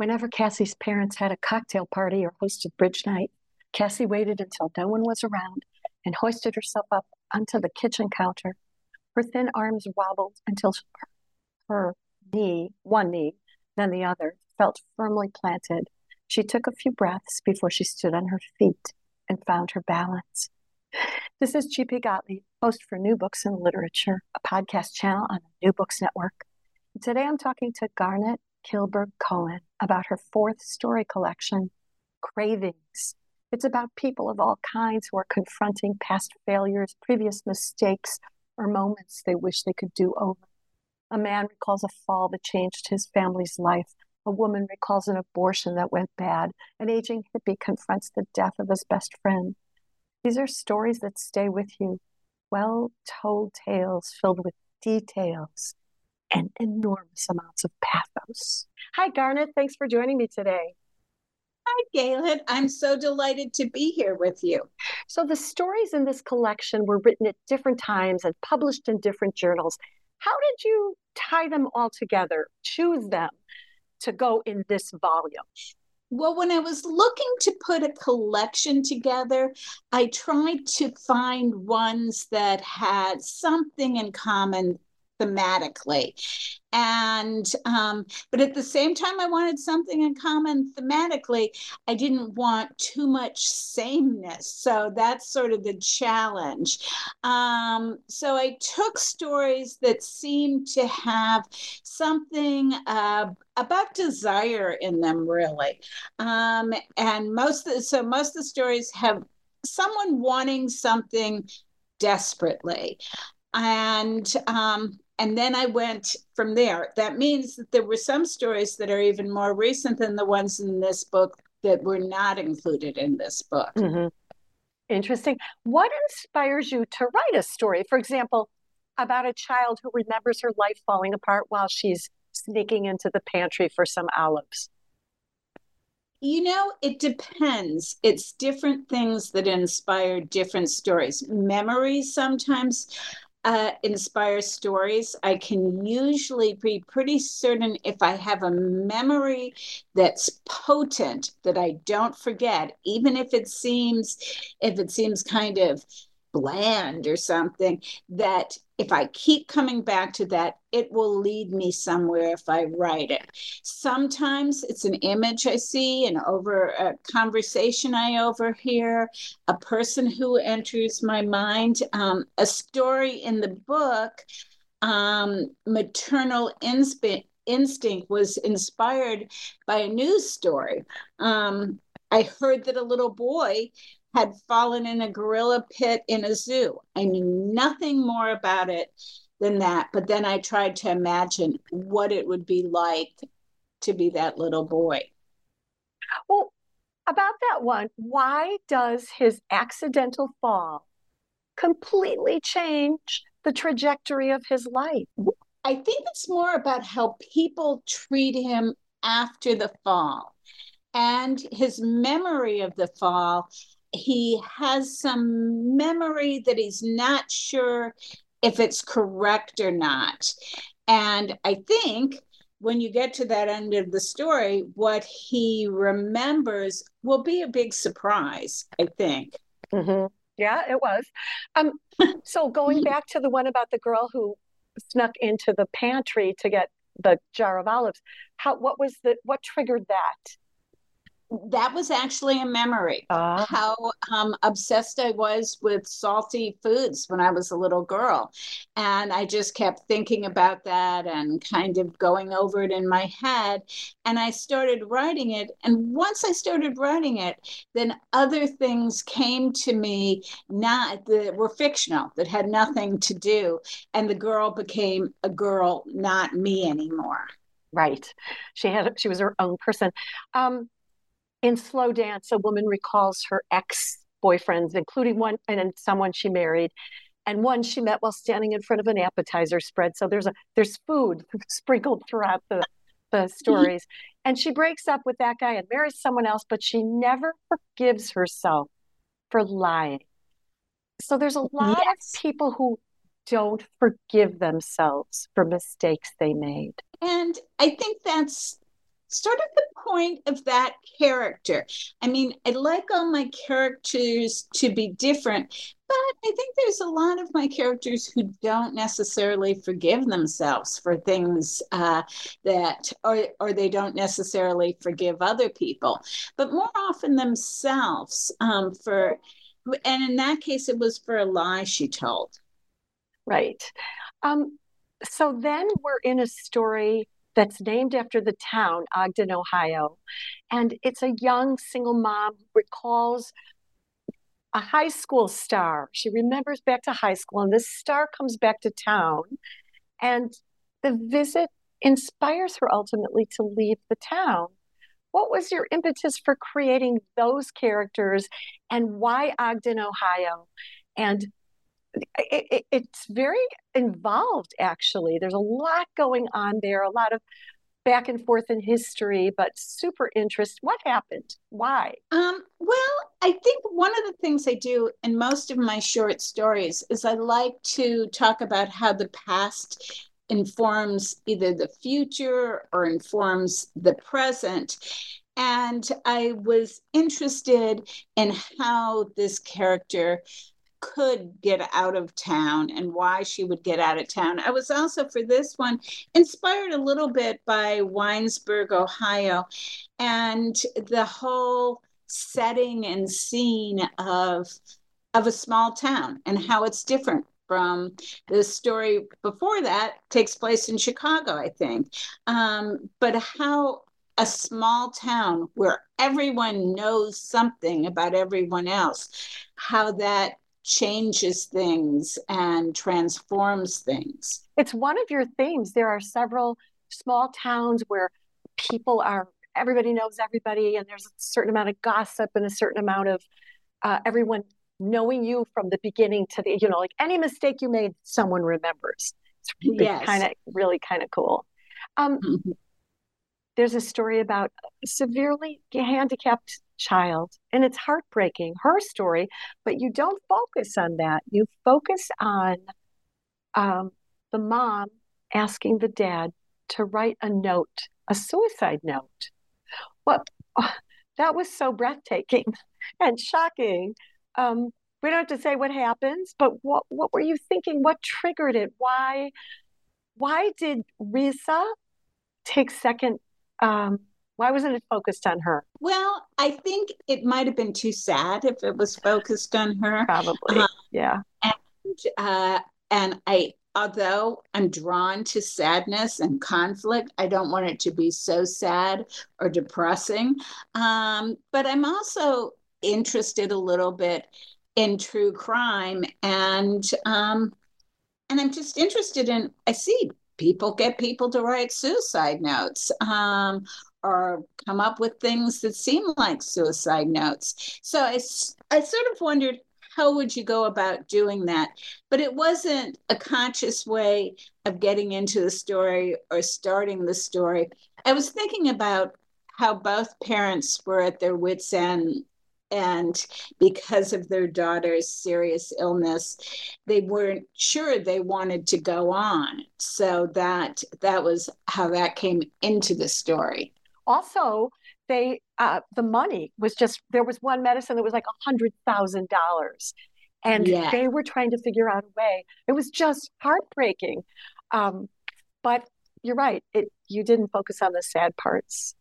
Whenever Cassie's parents had a cocktail party or hosted bridge night, Cassie waited until no one was around and hoisted herself up onto the kitchen counter. Her thin arms wobbled until her knee, one knee, then the other, felt firmly planted. She took a few breaths before she stood on her feet and found her balance. This is G.P. Gottlieb, host for New Books and Literature, a podcast channel on the New Books Network. Today I'm talking to Garnett Kilberg Cohen about her fourth story collection, Cravings. It's about people of all kinds who are confronting past failures, previous mistakes, or moments they wish they could do over. A man recalls a fall that changed his family's life. A woman recalls an abortion that went bad. An aging hippie confronts the death of his best friend. These are stories that stay with you, well told tales filled with details and enormous amounts of pathos. Hi, Garnett. Thanks for joining me today. Hi, Gaylord. I'm so delighted to be here with you. So, the stories in this collection were written at different times and published in different journals. How did you tie them all together, choose them to go in this volume? Well, when I was looking to put a collection together, I tried to find ones that had something in common thematically. And um, but at the same time i wanted something in common thematically. I didn't want too much sameness. So that's sort of the challenge. Um, so i took stories that seemed to have something uh, about desire in them really. Um, and most of so most of the stories have someone wanting something desperately. And um, and then I went from there. That means that there were some stories that are even more recent than the ones in this book that were not included in this book. Mm-hmm. Interesting. What inspires you to write a story, for example, about a child who remembers her life falling apart while she's sneaking into the pantry for some olives? You know, it depends. It's different things that inspire different stories. Memories sometimes uh, inspire stories, I can usually be pretty certain if I have a memory that's potent that I don't forget, even if it seems if it seems kind of bland or something, that if I keep coming back to that, it will lead me somewhere if I write it. Sometimes it's an image I see, and over a conversation I overhear, a person who enters my mind, um, a story in the book, um, maternal instinct. Instinct was inspired by a news story. Um, I heard that a little boy had fallen in a gorilla pit in a zoo. I knew nothing more about it than that. But then I tried to imagine what it would be like to be that little boy. Well, about that one, why does his accidental fall completely change the trajectory of his life? I think it's more about how people treat him after the fall and his memory of the fall he has some memory that he's not sure if it's correct or not. And I think when you get to that end of the story, what he remembers will be a big surprise, I think. Mm-hmm. Yeah, it was. Um, so going back to the one about the girl who snuck into the pantry to get the jar of olives, how what was the what triggered that? That was actually a memory uh. how um, obsessed i was with salty foods when i was a little girl and i just kept thinking about that and kind of going over it in my head and i started writing it and once i started writing it then other things came to me not that were fictional that had nothing to do and the girl became a girl not me anymore Right. She had she was her own person. Um, in Slow Dance, a woman recalls her ex boyfriends, including one and someone she married, and one she met while standing in front of an appetizer spread. So there's a there's food sprinkled throughout the the stories. and she breaks up with that guy and marries someone else, but she never forgives herself for lying. So there's a lot yes. of people who don't forgive themselves for mistakes they made. And I think that's sort of the point of that character. I mean, I like all my characters to be different, but I think there's a lot of my characters who don't necessarily forgive themselves for things uh, that, or, or they don't necessarily forgive other people, but more often themselves um, for, and in that case, it was for a lie she told. Right. Um, so then we're in a story that's named after the town, Ogden, Ohio. And it's a young single mom who recalls a high school star. She remembers back to high school, and this star comes back to town. And the visit inspires her ultimately to leave the town. What was your impetus for creating those characters and why Ogden, Ohio? And it, it, it's very involved, actually. There's a lot going on there, a lot of back and forth in history, but super interest. What happened? Why? Um, well, I think one of the things I do in most of my short stories is I like to talk about how the past informs either the future or informs the present. And I was interested in how this character could get out of town and why she would get out of town. I was also, for this one, inspired a little bit by Winesburg, Ohio, and the whole setting and scene of of a small town and how it's different from the story before that takes place in Chicago, I think. Um, but how a small town where everyone knows something about everyone else, how that changes things and transforms things. It's one of your themes. There are several small towns where people are, everybody knows everybody, and there's a certain amount of gossip and a certain amount of uh, everyone knowing you from the beginning to the, you know, like any mistake you made, someone remembers. It's really yes. kind of, really kind of cool. Um, mm-hmm. There's a story about severely handicapped child. And it's heartbreaking, her story, but you don't focus on that. You focus on um, the mom asking the dad to write a note, a suicide note. What well, that was so breathtaking and shocking. Um, we don't have to say what happens, but what what were you thinking? What triggered it? Why why did Risa take second um, why wasn't it focused on her? Well, I think it might have been too sad if it was focused on her. Probably, uh, yeah. And uh, and I, although I'm drawn to sadness and conflict, I don't want it to be so sad or depressing. Um, but I'm also interested a little bit in true crime and um, and I'm just interested in. I see people get people to write suicide notes um, or come up with things that seem like suicide notes. So I, I sort of wondered how would you go about doing that? But it wasn't a conscious way of getting into the story or starting the story. I was thinking about how both parents were at their wits' end and because of their daughter's serious illness they weren't sure they wanted to go on so that that was how that came into the story also they uh, the money was just there was one medicine that was like a hundred thousand dollars. And yeah. they were trying to figure out a way. It was just heartbreaking. Um, but you're right. It you didn't focus on the sad parts.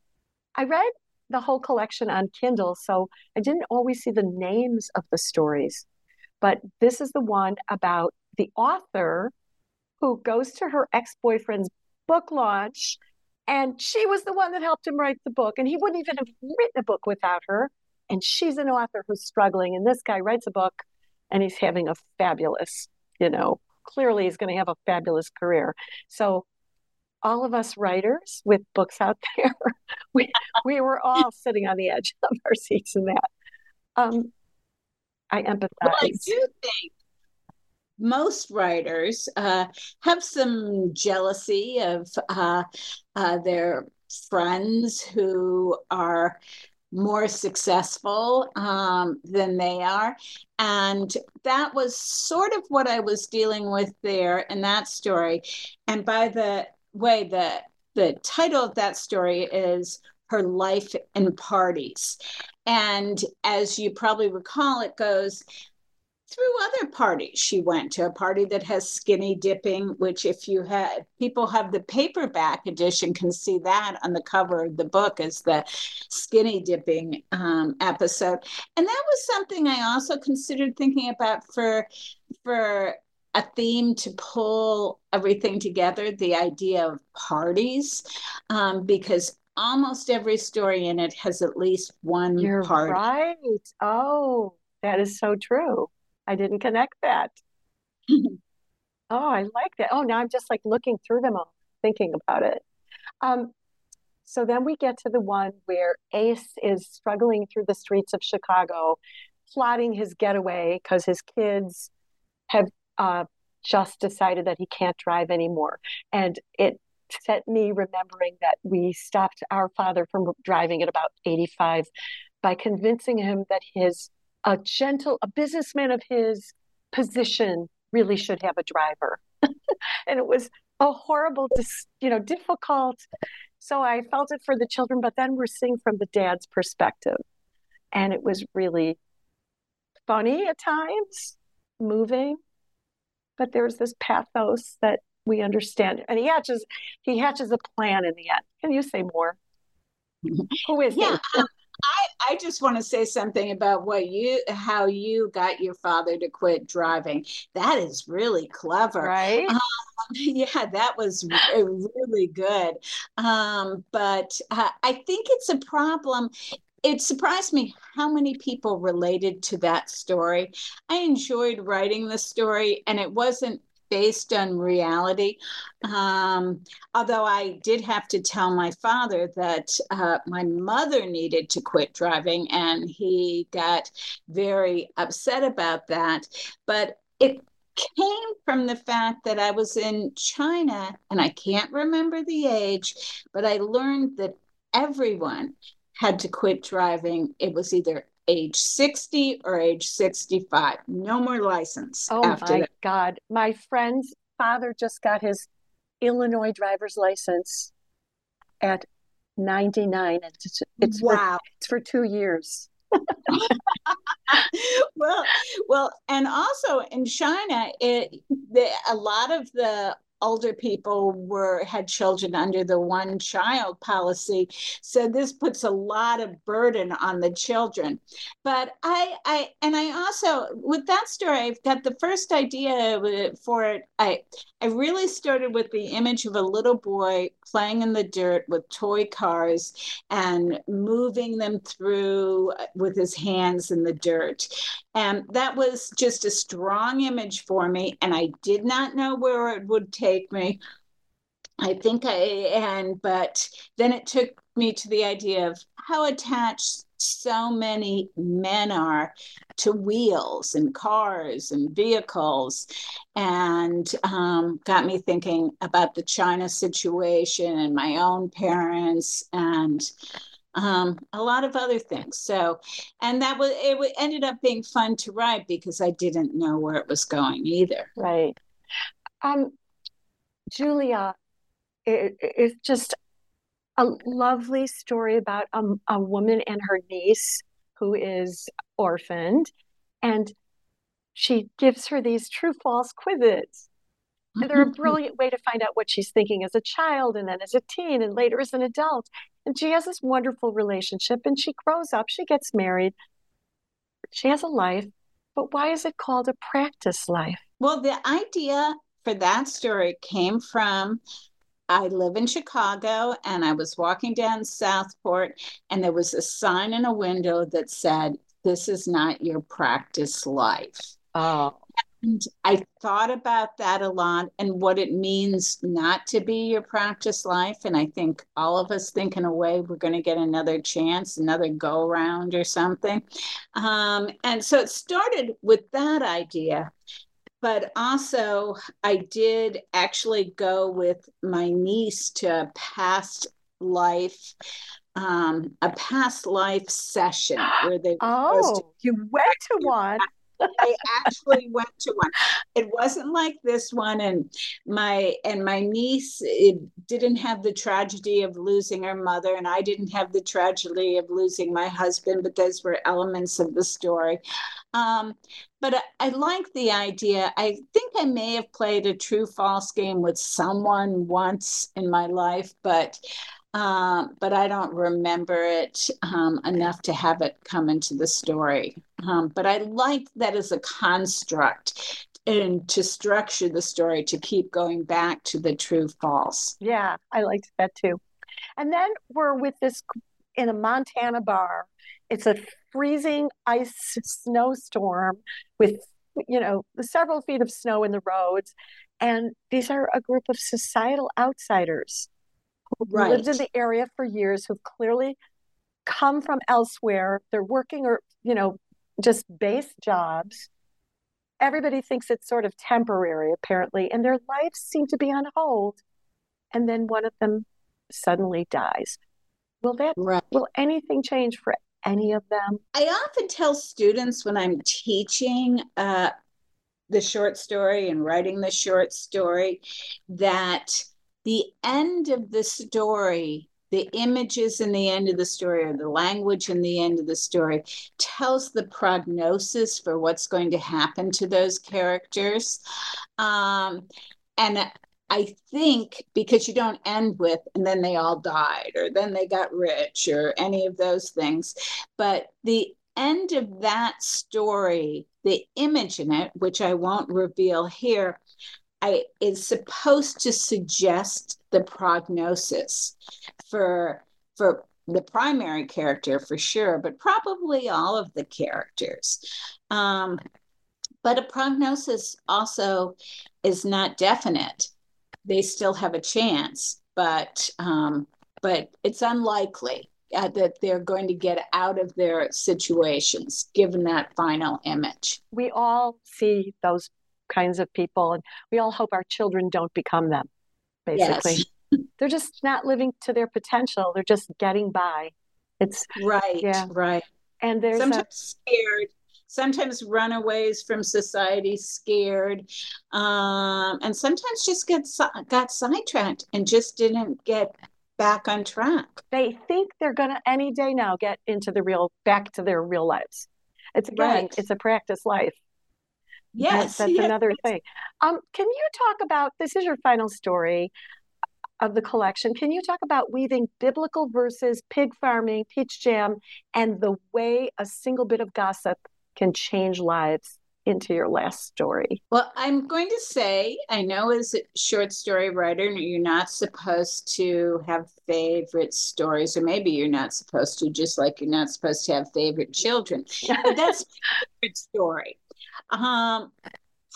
I read the whole collection on kindle so i didn't always see the names of the stories. But this is the one about the author who goes to her ex-boyfriend's book launch and she was the one that helped him write the book. And he wouldn't even have written a book without her. And she's an author who's struggling. And this guy writes a book and he's having a fabulous, you know, clearly he's going to have a fabulous career. So all of us writers with books out there, we we were all sitting on the edge of our seats in that. Um, I empathize. Well, I do think most writers uh, have some jealousy of uh, uh, their friends who are more successful um, than they are. And that was sort of what I was dealing with there in that story. And by the way, the the title of that story is her life in parties. And as you probably recall, it goes through other parties she went to a party that has skinny dipping which if you had people have the paperback edition can see that on the cover of the book as the skinny dipping um, episode. And that was something i also considered thinking about for for a theme to pull everything together the idea of parties um, because almost every story in it has at least one You're party. right. Oh that is so true I didn't connect that. oh, I like that. Oh, now I'm just like looking through them all, thinking about it. Um, so then we get to the one where Ace is struggling through the streets of Chicago, plotting his getaway because his kids have uh, just decided that he can't drive anymore. And it set me remembering that we stopped our father from driving at about 85 by convincing him that his a gentle, a businessman of his position really should have a driver. and it was a horrible, you know, difficult. So I felt it for the children, but then we're seeing from the dad's perspective. And it was really funny at times, moving, but there's this pathos that we understand. And he hatches, he hatches a plan in the end. Can you say more? Who is yeah, he? Um, I, I just want to say something about what you how you got your father to quit driving. That is really clever. Right. Um, yeah, that was really good. Um, but uh, I think it's a problem it surprised me how many people related to that story. I enjoyed writing the story, and it wasn't based on reality. Um, although I did have to tell my father that uh, my mother needed to quit driving, and he got very upset about that. But it came from the fact that I was in China, and I can't remember the age, but I learned that everyone had to quit driving. It was either age 60 or age 65. No more license. Oh my that. God. My friend's father just got his Illinois driver's license at 99. It's, it's wow. For, it's for two years. well, well, and also in China, it the, a lot of the older people were had children under the one child policy. So this puts a lot of burden on the children. But i i and i also with that story i've got the first idea uh, for it. I i really started with the image of a little boy playing in the dirt with toy cars and moving them through with his hands in the dirt. And that was just a strong image for me and i did not know where it would take me i think i and but then it took me to the idea of how attached so many men are to wheels and cars and vehicles and um, got me thinking about the china situation and my own parents and um, a lot of other things. So, and that was it ended up being fun to write because I didn't know where it was going either. Right. Um, Julia, it, it's just a lovely story about a, a woman and her niece who is orphaned, and she gives her these true false quizzes. And they're a mm-hmm. brilliant way to find out what she's thinking as a child and then as a teen and later as an adult. And she has this wonderful relationship and she grows up, she gets married, she has a life. But why is it called a practice life? Well, the idea for that story came from I live in Chicago and I was walking down Southport and there was a sign in a window that said, This is not your practice life. Oh. And I thought about that a lot and what it means not to be your practice life. And I think all of us think in a way we're going to get another chance, another go around or something. Um, and so it started with that idea. But also, I did actually go with my niece to a past life um, a past life session where they oh you went to one I actually went to one. It wasn't like this one, and my and my niece didn't have the tragedy of losing her mother, and I didn't have the tragedy of losing my husband. But those were elements of the story. Um, but I, I like the idea. I think I may have played a true false game with someone once in my life, but um, but I don't remember it um, enough to have it come into the story. Um, but I like that as a construct and to structure the story to keep going back to the true false. Yeah, I liked that too. And then we're with this in a Montana bar. It's a freezing ice snowstorm with, you know, several feet of snow in the roads. And these are a group of societal outsiders right. lived in the area for years who've clearly come from elsewhere. They're working or, you know, just base jobs. Everybody thinks it's sort of temporary, apparently, and their lives seem to be on hold. And then one of them suddenly dies. Will that right. will anything change for any of them? I often tell students when I'm teaching uh, the short story and writing the short story that the end of the story, the images in the end of the story, or the language in the end of the story, tells the prognosis for what's going to happen to those characters. Um, and I think because you don't end with, and then they all died, or then they got rich, or any of those things. But the end of that story, the image in it, which I won't reveal here, I, is supposed to suggest the prognosis for for the primary character for sure, but probably all of the characters. Um, but a prognosis also is not definite. They still have a chance, but um, but it's unlikely uh, that they're going to get out of their situations given that final image. We all see those kinds of people. And we all hope our children don't become them, basically. Yes. They're just not living to their potential. They're just getting by. It's right, yeah. right. And there's sometimes a, scared, sometimes runaways from society, scared, um, and sometimes just get got sidetracked and just didn't get back on track. They think they're gonna any day now get into the real back to their real lives. It's again, right. it's a practice life. Yes, that's yes. another thing. Um, can you talk about this? Is your final story of the collection? Can you talk about weaving biblical verses, pig farming, peach jam, and the way a single bit of gossip can change lives? into your last story? Well, I'm going to say, I know as a short story writer, you're not supposed to have favorite stories, or maybe you're not supposed to, just like you're not supposed to have favorite children. but that's my favorite story. Um,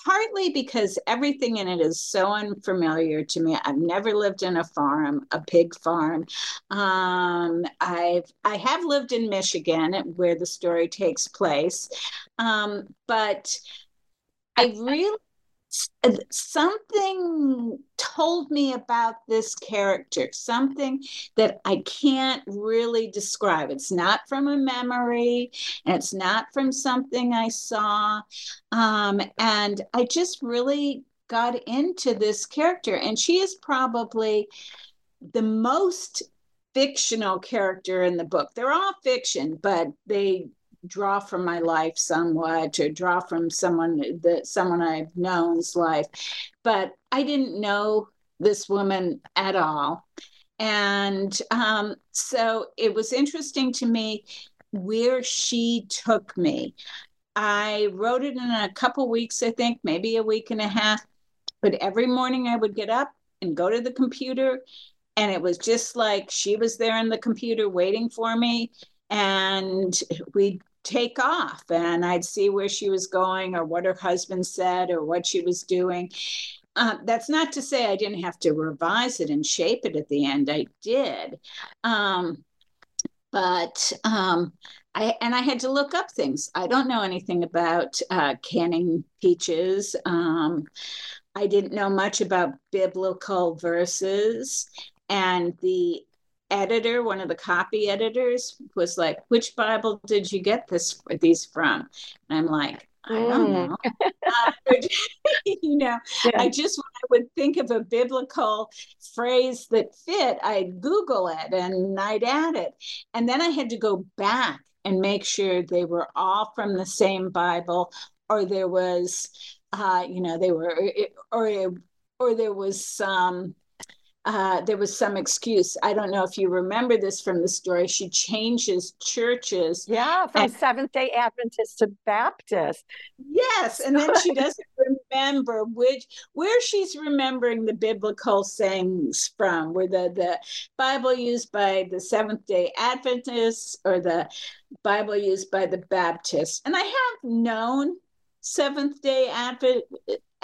partly because everything in it is so unfamiliar to me. I've never lived in a farm, a pig farm. Um, I've I have lived in Michigan, where the story takes place, um, but I really something told me about this character, something that I can't really describe. It's not from a memory, and it's not from something I saw. Um, and I just really got into this character, and she is probably the most fictional character in the book. They're all fiction, but they draw from my life somewhat or draw from someone that someone I've known's life. But I didn't know this woman at all. And um, so it was interesting to me where she took me. I wrote it in a couple weeks, I think, maybe a week and a half. But every morning I would get up and go to the computer. And it was just like she was there in the computer waiting for me. And we'd take off and I'd see where she was going or what her husband said or what she was doing. Uh, that's not to say I didn't have to revise it and shape it at the end. I did. Um, but um, I, and I had to look up things. I don't know anything about uh, canning peaches. Um, I didn't know much about biblical verses. And the editor, one of the copy editors, was like, "Which Bible did you get this these from?" And I'm like, I don't mm. know. uh, you know, yeah. I just when I would think of a biblical phrase that fit, I'd Google it and I'd add it. And then I had to go back and make sure they were all from the same Bible, or there was, uh, you know, they were, or or there was some uh, there was some excuse. I don't know if you remember this from the story. She changes churches. Yeah, from and, Seventh day Adventist to Baptist. Yes. And then she doesn't remember which where she's remembering the biblical sayings from, where the, the Bible used by the Seventh day Adventists or the Bible used by the Baptists. And I have known Seventh day Advent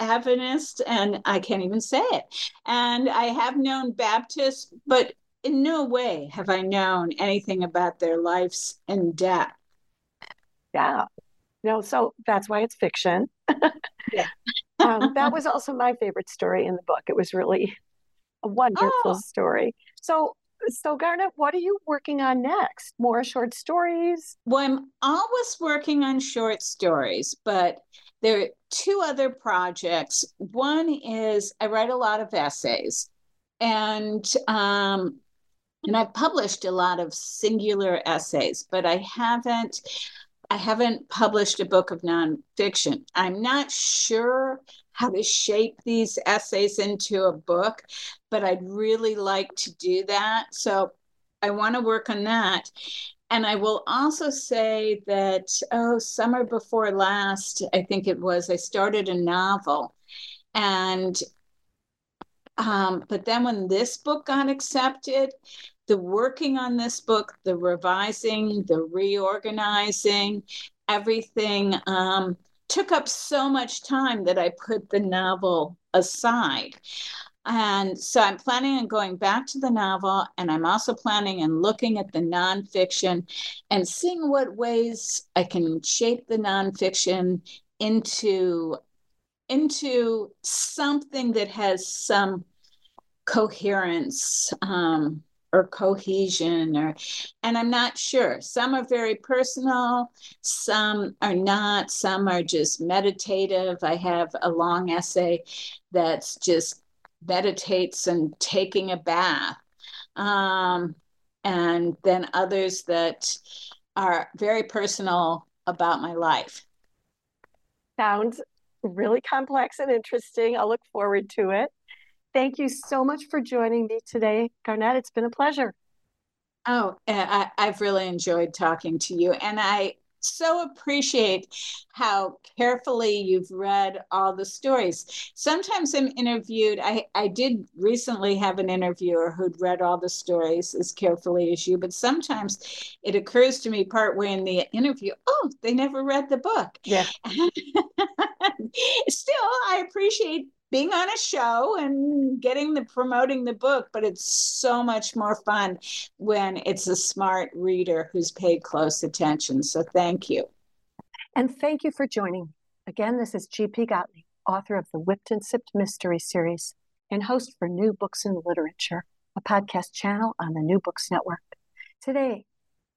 Adventist, and I can't even say it. And I have known Baptists, but in no way have I known anything about their lives in death. Yeah. No, so that's why it's fiction. yeah. um, that was also my favorite story in the book. It was really a wonderful oh. story. So, so Garnett, what are you working on next? More short stories? Well, I'm always working on short stories, but there two other projects. One is I write a lot of essays, and um, and I've published a lot of singular essays, but I haven't I haven't published a book of nonfiction. I'm not sure how to shape these essays into a book, but I'd really like to do that. So I want to work on that. And I will also say that, oh, summer before last, I think it was, I started a novel. And, um, but then when this book got accepted, the working on this book, the revising, the reorganizing, everything um, took up so much time that I put the novel aside. And so I'm planning on going back to the novel, and I'm also planning on looking at the nonfiction and seeing what ways I can shape the nonfiction into into something that has some coherence um, or cohesion or and i'm not sure. Some are very personal some are not. Some are just meditative. I have a long essay that's just meditates and taking a bath. Um, and then others that are very personal about my life. Sounds really complex and interesting. I'll look forward to it. Thank you so much for joining me today, Garnett. It's been a pleasure. Oh, I, have really enjoyed talking to you. And I so appreciate how carefully you've read all the stories. Sometimes I'm interviewed. I, I did recently have an interviewer who'd read all the stories as carefully as you, but sometimes it occurs to me partway in the interview, oh, they never read the book. Yeah. Still, I appreciate being on a show and getting the promoting the book, but it's so much more fun when it's a smart reader who's paid close attention. So thank you. And thank you for joining. Again, this is G.P. Gottlieb, author of the Whipped and Sipped Mystery Series and host for New Books in Literature, a podcast channel on the New Books Network. Today,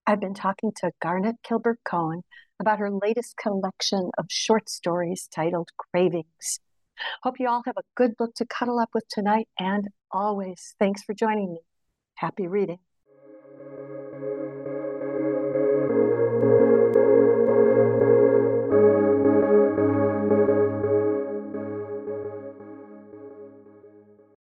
I've been talking to Garnett Kilberg Cohen about her latest collection of short stories titled Cravings. Hope you all have a good book to cuddle up with tonight and always. Thanks for joining me. Happy reading.